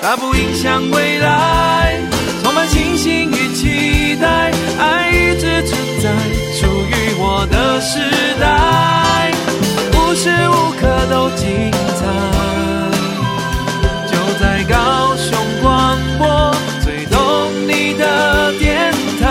它不影响未来，充满信心与期待，爱一直存在，属于我的时代，无时无刻都精彩。就在高雄广播，最懂你的电台。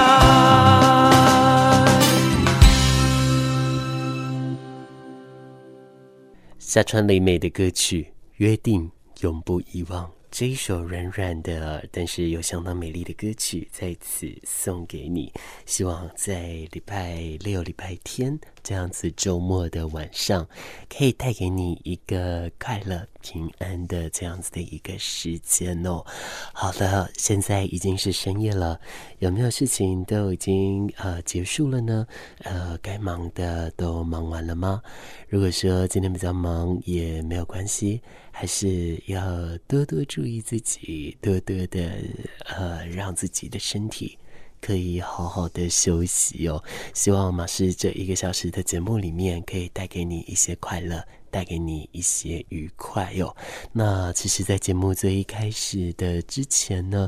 夏川里美的歌曲《约定》，永不遗忘。这一首软软的，但是又相当美丽的歌曲，在此送给你。希望在礼拜六、礼拜天这样子周末的晚上，可以带给你一个快乐、平安的这样子的一个时间哦。好的，现在已经是深夜了，有没有事情都已经呃结束了呢？呃，该忙的都忙完了吗？如果说今天比较忙，也没有关系。还是要多多注意自己，多多的呃，让自己的身体可以好好的休息哦。希望马氏这一个小时的节目里面，可以带给你一些快乐。带给你一些愉快哟、哦。那其实，在节目最一开始的之前呢，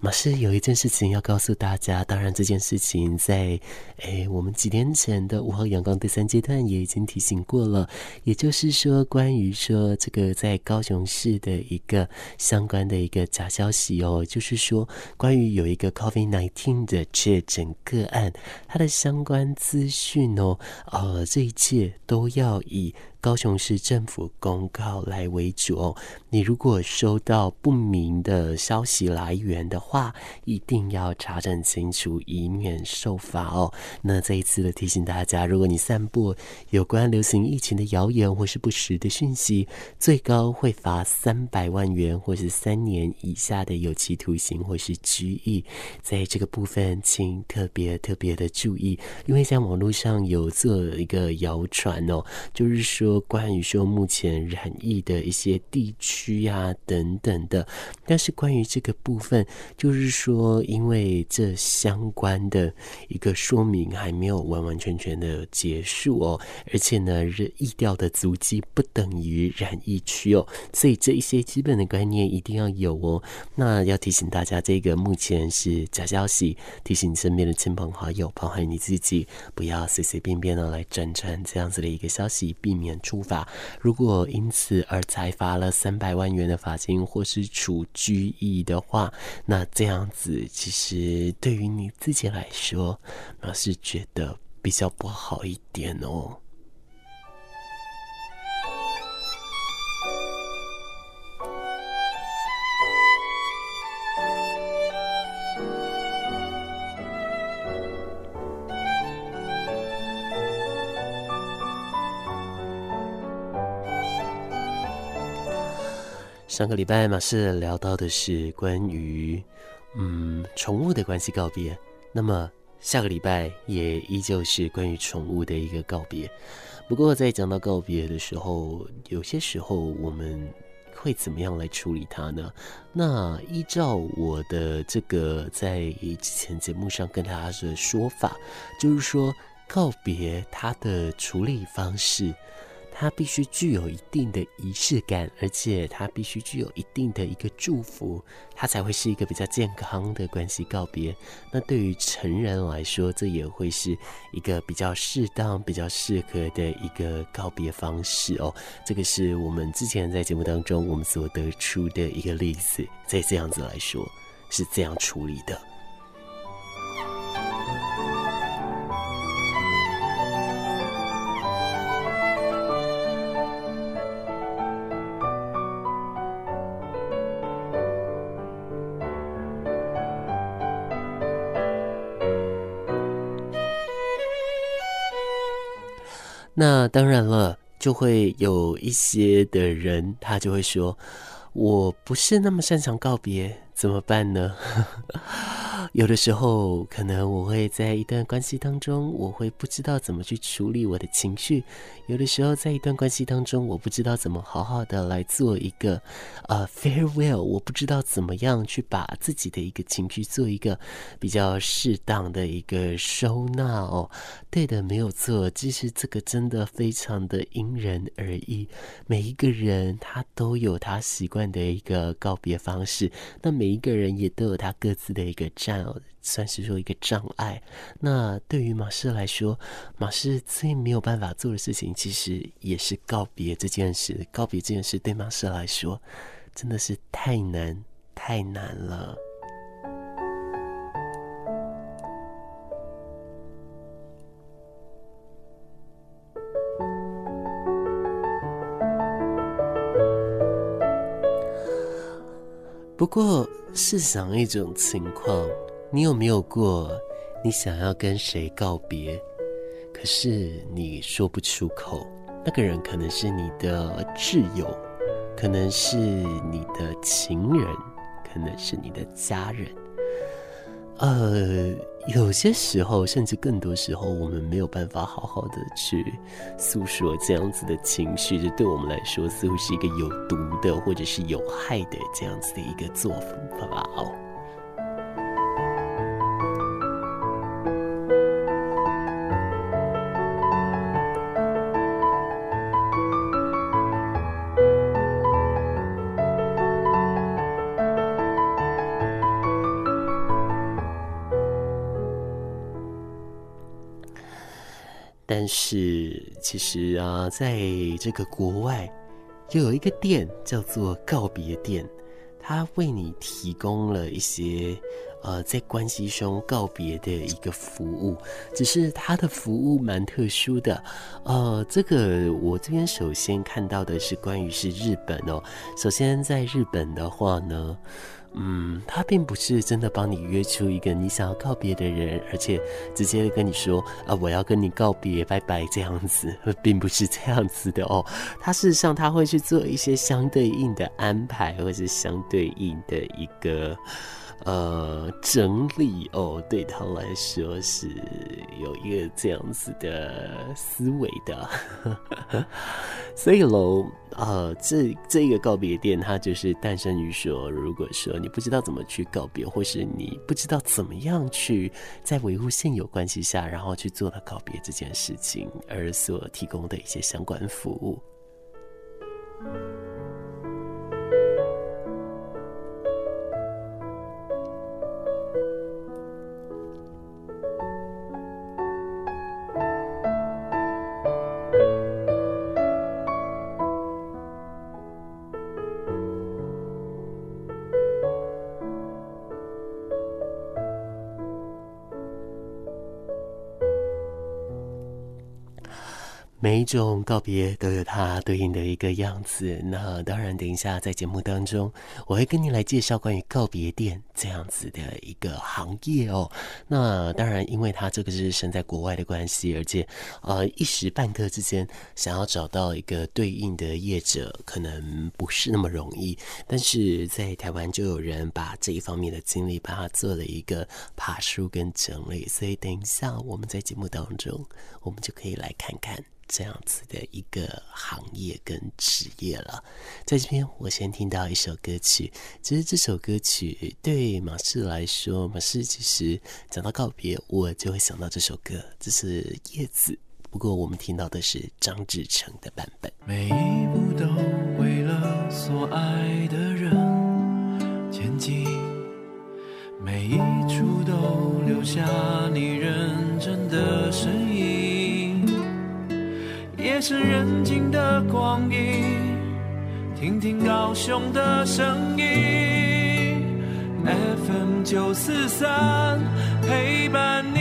马氏有一件事情要告诉大家。当然，这件事情在诶我们几天前的五号阳光第三阶段也已经提醒过了。也就是说，关于说这个在高雄市的一个相关的一个假消息哦，就是说关于有一个 COVID-19 的确诊个案，它的相关资讯哦，呃，这一切都要以。高雄市政府公告来为主哦。你如果收到不明的消息来源的话，一定要查证清楚，以免受罚哦。那再一次的提醒大家，如果你散布有关流行疫情的谣言或是不实的讯息，最高会罚三百万元，或是三年以下的有期徒刑或是拘役。在这个部分，请特别特别的注意，因为在网络上有做一个谣传哦，就是说。说关于说目前染疫的一些地区呀等等的，但是关于这个部分，就是说因为这相关的一个说明还没有完完全全的结束哦，而且呢，疫调的足迹不等于染疫区哦，所以这一些基本的观念一定要有哦。那要提醒大家，这个目前是假消息，提醒身边的亲朋好友，包含你自己，不要随随便便的来转传这样子的一个消息，避免。处罚，如果因此而裁罚了三百万元的罚金，或是处拘役的话，那这样子其实对于你自己来说，那是觉得比较不好一点哦。上个礼拜马氏聊到的是关于嗯宠物的关系告别，那么下个礼拜也依旧是关于宠物的一个告别。不过在讲到告别的时候，有些时候我们会怎么样来处理它呢？那依照我的这个在之前节目上跟大家的说法，就是说告别它的处理方式。它必须具有一定的仪式感，而且它必须具有一定的一个祝福，它才会是一个比较健康的关系告别。那对于成人来说，这也会是一个比较适当、比较适合的一个告别方式哦。这个是我们之前在节目当中我们所得出的一个例子，在这样子来说是这样处理的。那当然了，就会有一些的人，他就会说：“我不是那么擅长告别，怎么办呢？” 有的时候，可能我会在一段关系当中，我会不知道怎么去处理我的情绪；有的时候，在一段关系当中，我不知道怎么好好的来做一个呃 farewell，我不知道怎么样去把自己的一个情绪做一个比较适当的一个收纳哦。对的，没有错，其实这个真的非常的因人而异，每一个人他都有他习惯的一个告别方式，那每一个人也都有他各自的一个站算是说一个障碍。那对于马士来说，马士最没有办法做的事情，其实也是告别这件事。告别这件事对马士来说，真的是太难太难了。不过，试想一种情况。你有没有过，你想要跟谁告别，可是你说不出口？那个人可能是你的挚友，可能是你的情人，可能是你的家人。呃，有些时候，甚至更多时候，我们没有办法好好的去诉说这样子的情绪，这对我们来说似乎是一个有毒的，或者是有害的这样子的一个做法哦。但是，其实啊，在这个国外，就有一个店叫做告别店，它为你提供了一些呃，在关系中告别的一个服务。只是它的服务蛮特殊的，呃，这个我这边首先看到的是关于是日本哦。首先，在日本的话呢。嗯，他并不是真的帮你约出一个你想要告别的人，而且直接跟你说啊，我要跟你告别，拜拜这样子，并不是这样子的哦。他事实上他会去做一些相对应的安排，或是相对应的一个。呃，整理哦，对他来说是有一个这样子的思维的，所以喽，呃，这这个告别店，它就是诞生于说，如果说你不知道怎么去告别，或是你不知道怎么样去在维护现有关系下，然后去做了告别这件事情，而所提供的一些相关服务。每一种告别都有它对应的一个样子。那当然，等一下在节目当中，我会跟你来介绍关于告别店这样子的一个行业哦。那当然，因为它这个是身在国外的关系，而且呃一时半刻之间想要找到一个对应的业者，可能不是那么容易。但是在台湾就有人把这一方面的经历，把它做了一个爬梳跟整理。所以等一下我们在节目当中，我们就可以来看看。这样子的一个行业跟职业了，在这边我先听到一首歌曲，其实这首歌曲对马氏来说，马氏其实讲到告别，我就会想到这首歌，这是叶子。不过我们听到的是张智成的版本。每一步都为了所爱的人前进，每一处都留下你认真的身影。夜深人静的光阴，听听高雄的声音，FM 九四三陪伴你。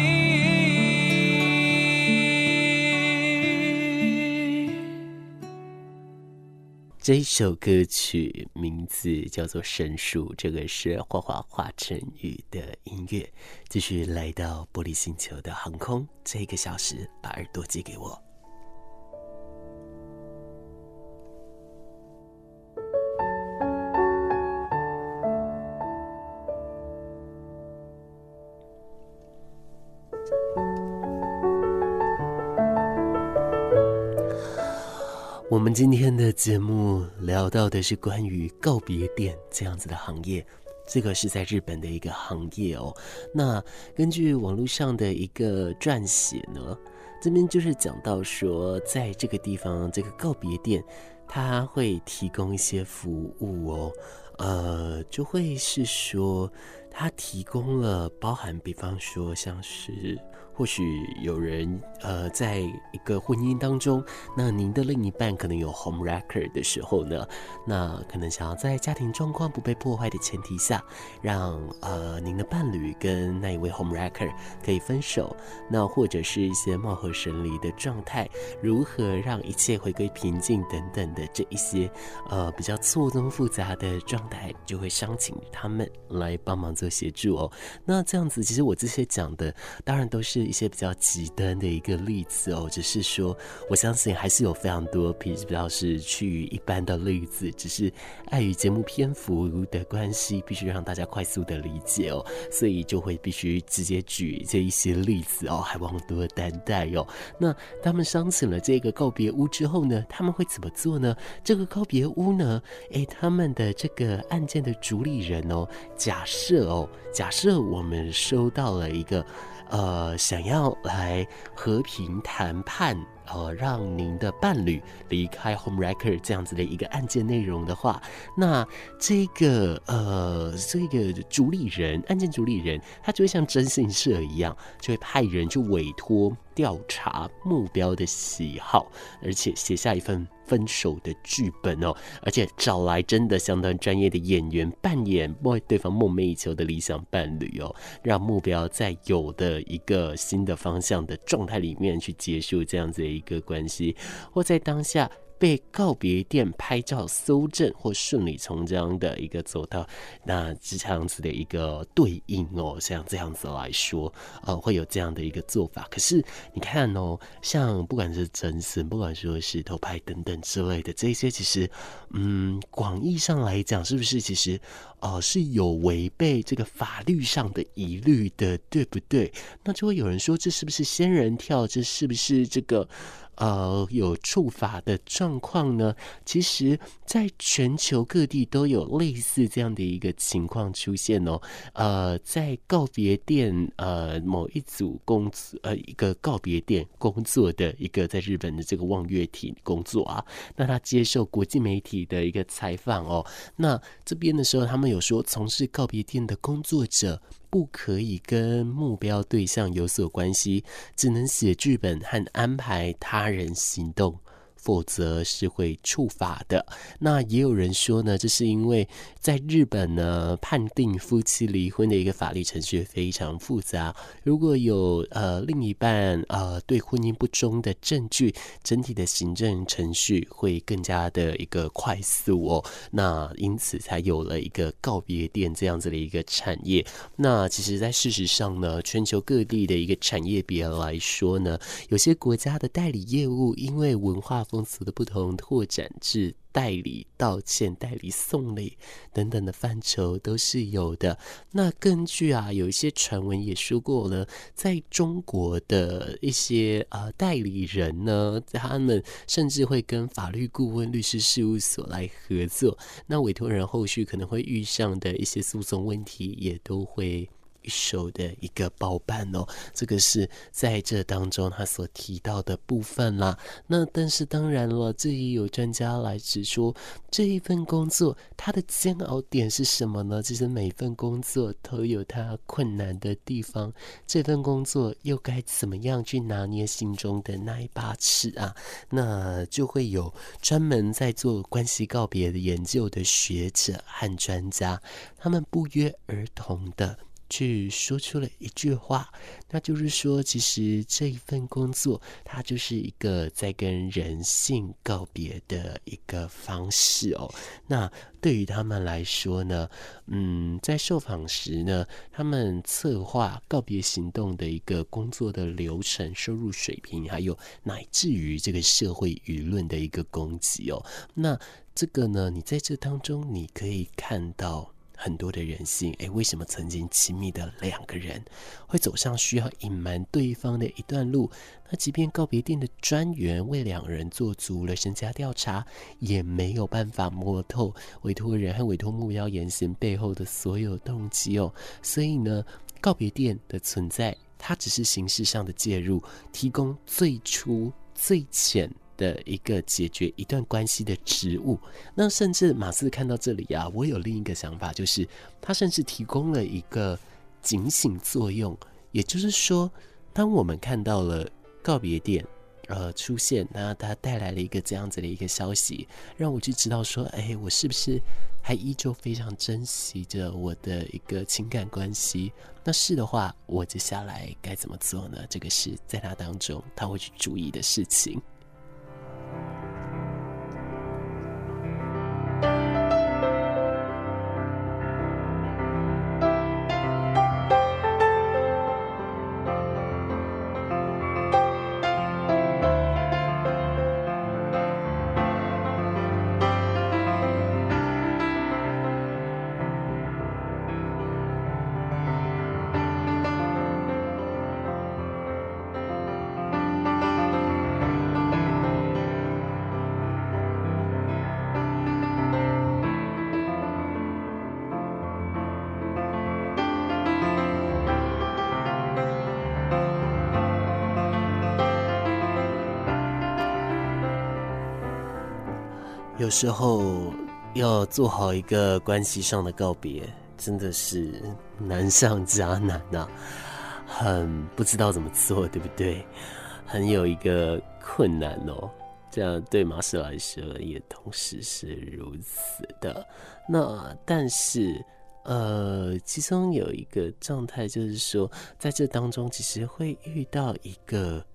这首歌曲名字叫做《神树》，这个是花花华晨宇的音乐。继续来到玻璃星球的航空，这一个小时把耳朵借给我。我们今天的节目聊到的是关于告别店这样子的行业，这个是在日本的一个行业哦。那根据网络上的一个撰写呢，这边就是讲到说，在这个地方，这个告别店，它会提供一些服务哦，呃，就会是说，它提供了包含，比方说像是。或许有人呃，在一个婚姻当中，那您的另一半可能有 home wrecker 的时候呢，那可能想要在家庭状况不被破坏的前提下，让呃您的伴侣跟那一位 home wrecker 可以分手，那或者是一些貌合神离的状态，如何让一切回归平静等等的这一些呃比较错综复杂的状态，就会商请他们来帮忙做协助哦。那这样子，其实我这些讲的，当然都是。一些比较极端的一个例子哦，只是说，我相信还是有非常多比较是趋于一般的例子，只是碍于节目篇幅的关系，必须让大家快速的理解哦，所以就会必须直接举这一些例子哦，还望多担待哟。那他们商请了这个告别屋之后呢，他们会怎么做呢？这个告别屋呢，诶，他们的这个案件的主理人哦，假设哦，假设我们收到了一个。呃，想要来和平谈判，呃，让您的伴侣离开 home wrecker 这样子的一个案件内容的话，那这个呃，这个主理人，案件主理人，他就会像征信社一样，就会派人去委托。调查目标的喜好，而且写下一份分手的剧本哦，而且找来真的相当专业的演员扮演为对方梦寐以求的理想伴侣哦，让目标在有的一个新的方向的状态里面去结束这样子的一一个关系，或在当下。被告别店拍照搜证或顺理成章的一个走到那这样子的一个对应哦，像这样子来说，呃，会有这样的一个做法。可是你看哦，像不管是真实，不管说是偷拍等等之类的这些，其实，嗯，广义上来讲，是不是其实呃是有违背这个法律上的疑虑的，对不对？那就会有人说，这是不是仙人跳？这是不是这个？呃，有触法的状况呢？其实，在全球各地都有类似这样的一个情况出现哦。呃，在告别店，呃，某一组工作，呃，一个告别店工作的一个在日本的这个望月亭工作啊，那他接受国际媒体的一个采访哦。那这边的时候，他们有说，从事告别店的工作者。不可以跟目标对象有所关系，只能写剧本和安排他人行动。否则是会触法的。那也有人说呢，这是因为在日本呢，判定夫妻离婚的一个法律程序非常复杂。如果有呃另一半呃对婚姻不忠的证据，整体的行政程序会更加的一个快速哦。那因此才有了一个告别店这样子的一个产业。那其实，在事实上呢，全球各地的一个产业别来说呢，有些国家的代理业务因为文化。公司的不同拓展至代理道歉、代理送礼等等的范畴都是有的。那根据啊，有一些传闻也说过了，在中国的一些呃代理人呢，他们甚至会跟法律顾问、律师事务所来合作。那委托人后续可能会遇上的一些诉讼问题，也都会。一手的一个包办哦，这个是在这当中他所提到的部分啦。那但是当然了，这也有专家来指出，这一份工作它的煎熬点是什么呢？其实每份工作都有它困难的地方，这份工作又该怎么样去拿捏心中的那一把尺啊？那就会有专门在做关系告别的研究的学者和专家，他们不约而同的。去说出了一句话，那就是说，其实这一份工作，它就是一个在跟人性告别的一个方式哦。那对于他们来说呢，嗯，在受访时呢，他们策划告别行动的一个工作的流程、收入水平，还有乃至于这个社会舆论的一个攻击哦。那这个呢，你在这当中，你可以看到。很多的人性。诶，为什么曾经亲密的两个人会走上需要隐瞒对方的一段路？那即便告别店的专员为两人做足了身家调查，也没有办法摸透委托人和委托目标言行背后的所有动机哦。所以呢，告别店的存在，它只是形式上的介入，提供最初最浅。的一个解决一段关系的职务，那甚至马斯看到这里啊，我有另一个想法，就是他甚至提供了一个警醒作用，也就是说，当我们看到了告别店呃出现，那他带来了一个这样子的一个消息，让我去知道说，哎，我是不是还依旧非常珍惜着我的一个情感关系？那是的话，我接下来该怎么做呢？这个是在他当中他会去注意的事情。有时候要做好一个关系上的告别，真的是难上加难呐、很不知道怎么做，对不对？很有一个困难哦。这样对马斯来说也同时是如此的。那但是，呃，其中有一个状态，就是说，在这当中其实会遇到一个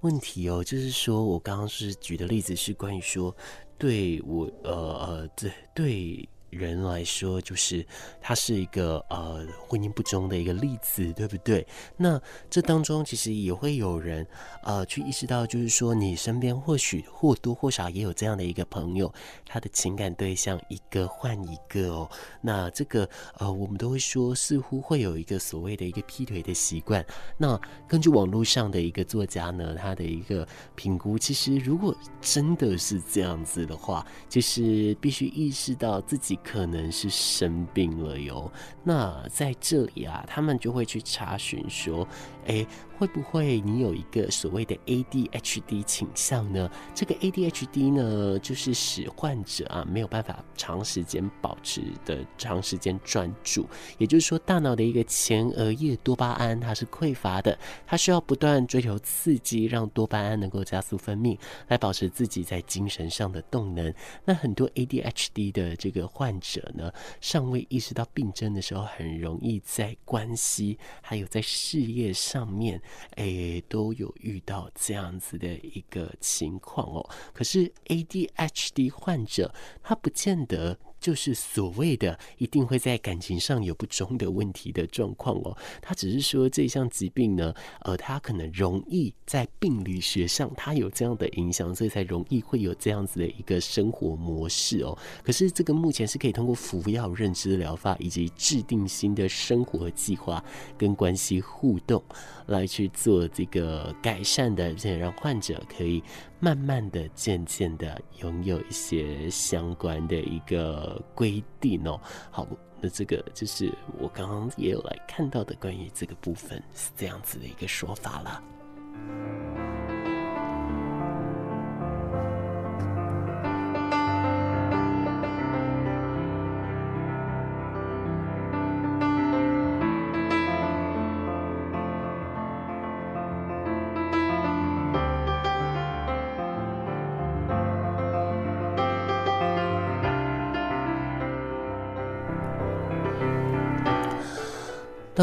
问题哦，就是说我刚刚是举的例子是关于说。对我，呃呃，对对。人来说，就是他是一个呃婚姻不忠的一个例子，对不对？那这当中其实也会有人呃去意识到，就是说你身边或许或多或少也有这样的一个朋友，他的情感对象一个换一个哦。那这个呃我们都会说，似乎会有一个所谓的一个劈腿的习惯。那根据网络上的一个作家呢，他的一个评估，其实如果真的是这样子的话，就是必须意识到自己。可能是生病了哟。那在这里啊，他们就会去查询说，诶。会不会你有一个所谓的 ADHD 倾向呢？这个 ADHD 呢，就是使患者啊没有办法长时间保持的长时间专注，也就是说，大脑的一个前额叶多巴胺它是匮乏的，它需要不断追求刺激，让多巴胺能够加速分泌，来保持自己在精神上的动能。那很多 ADHD 的这个患者呢，尚未意识到病症的时候，很容易在关系还有在事业上面。诶，都有遇到这样子的一个情况哦。可是 ADHD 患者，他不见得。就是所谓的一定会在感情上有不忠的问题的状况哦，他只是说这项疾病呢，呃，他可能容易在病理学上他有这样的影响，所以才容易会有这样子的一个生活模式哦。可是这个目前是可以通过服药、认知疗法以及制定新的生活计划跟关系互动来去做这个改善的，而且让患者可以。慢慢的、渐渐的拥有一些相关的一个规定哦。好，那这个就是我刚刚也有来看到的关于这个部分是这样子的一个说法了。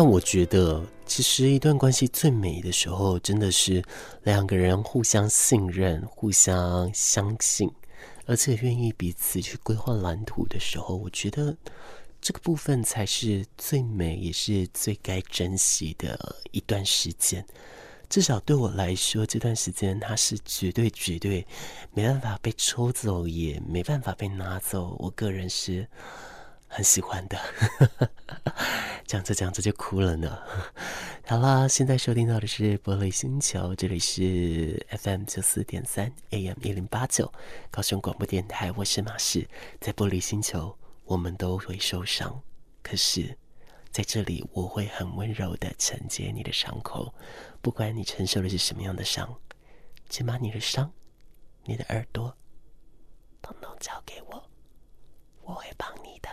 但我觉得，其实一段关系最美的时候，真的是两个人互相信任、互相相信，而且愿意彼此去规划蓝图的时候，我觉得这个部分才是最美，也是最该珍惜的一段时间。至少对我来说，这段时间它是绝对、绝对没办法被抽走，也没办法被拿走。我个人是。很喜欢的。讲着讲着就哭了呢。好啦，现在收听到的是玻璃星球，这里是 FM 九四点三 AM 一零八九高雄广播电台，我是马仕。在玻璃星球，我们都会受伤，可是在这里，我会很温柔的承接你的伤口，不管你承受的是什么样的伤，请把你的伤、你的耳朵，统统交给我，我会帮你的。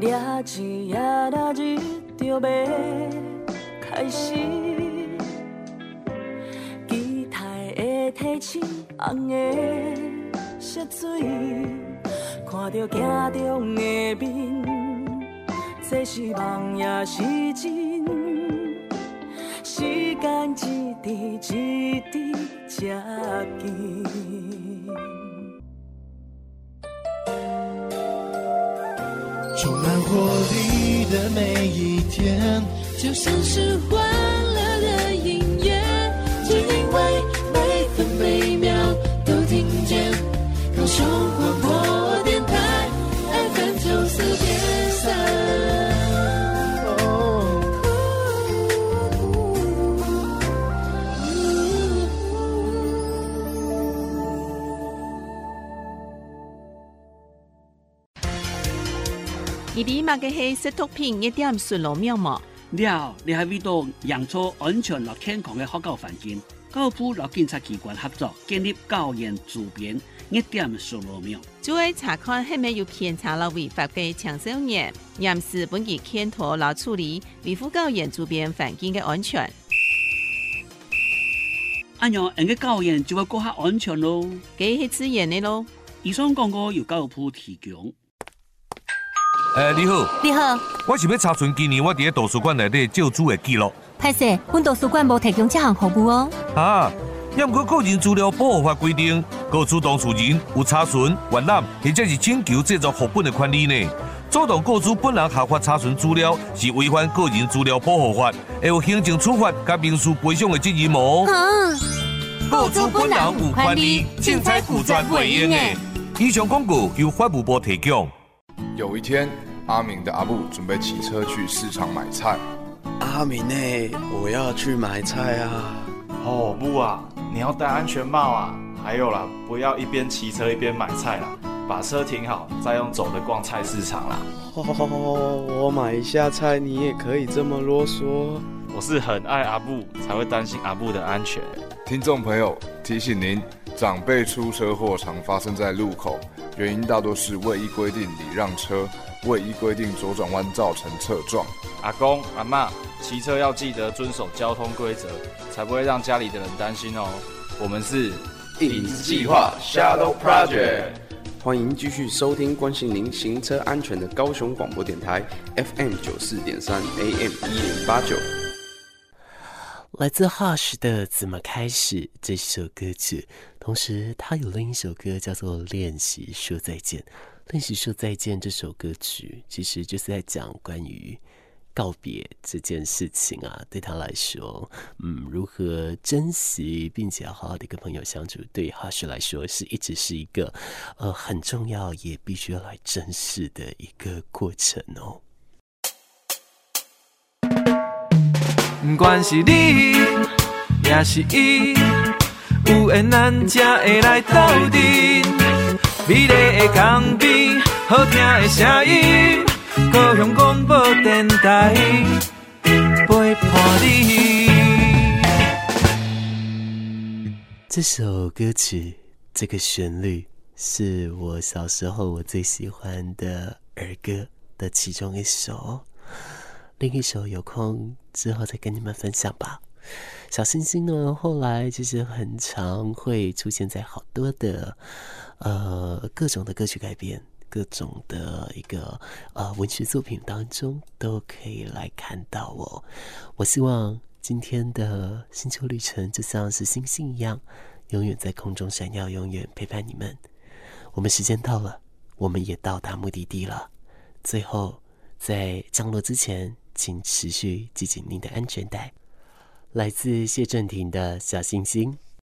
抓钱也那日就要开始，期待的提醒红的色水，看着镜中的面，这是梦也是真，时间一滴一的每一天，就像是伊哋买嘅系食毒品一点顺路妙么？了，你还为到养出安全和健康嘅学校环境，教育部和警察机关合作建立教研主编一点顺路妙。就会查看系咪有偏差了违法嘅青少年，严实本地检讨来处理维护教研周边环境嘅安全。安样，人嘅教研就会过下安全咯。给系自然嘅咯。以上广告由教育部提供。诶、欸，你好，你好，我是要查询今年我伫个图书馆内底借书的记录。歹势，阮图书馆无提供这项服务哦。啊，要唔过个人资料保护法规定，告诉当事人有查询、阅览或者是请求制作副本的权利呢。主动告诉本人合法查询资料是违反个人资料保护法，会有行政处罚加民事赔偿的责任哦。啊，告诉本人有权利，请在古专为应的。以上广告由法务部提供。有一天，阿明的阿布准备骑车去市场买菜。阿明呢？我要去买菜啊！哦不啊，你要戴安全帽啊！还有啦，不要一边骑车一边买菜啦，把车停好，再用走的逛菜市场啦。哦，我买一下菜，你也可以这么啰嗦？我是很爱阿布，才会担心阿布的安全。听众朋友，提醒您，长辈出车祸常发生在路口。原因大多是未依规定礼让车，未依规定左转弯造成侧撞。阿公阿妈，骑车要记得遵守交通规则，才不会让家里的人担心哦。我们是影子计划 Shadow Project，欢迎继续收听关心您行车安全的高雄广播电台 FM 九四点三 AM 一零八九。来自 Hush 的《怎么开始》这首歌曲，同时他有另一首歌叫做《练习说再见》。《练习说再见》这首歌曲其实就是在讲关于告别这件事情啊。对他来说，嗯，如何珍惜并且要好好的跟朋友相处，对哈士来说是一直是一个呃很重要也必须要来珍视的一个过程哦。不管是你，也是伊，有缘咱才会来斗阵。美丽的港边，好听的声音，高雄广播电台陪伴你。这首歌曲，这个旋律，是我小时候我最喜欢的儿歌的其中一首。另一首有空之后再跟你们分享吧。小星星呢，后来其实很常会出现在好多的呃各种的歌曲改编、各种的一个呃文学作品当中都可以来看到哦。我希望今天的星球旅程就像是星星一样，永远在空中闪耀，永远陪伴你们。我们时间到了，我们也到达目的地了。最后，在降落之前，请持续系紧您的安全带。来自谢震廷的小星星。